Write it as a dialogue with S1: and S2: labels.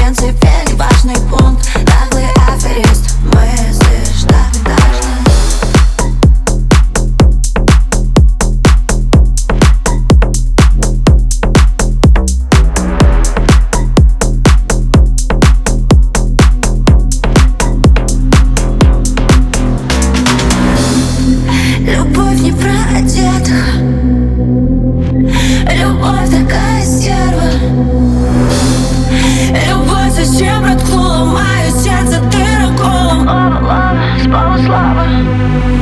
S1: принципе не важный пункт. Lover, love, spouse, love.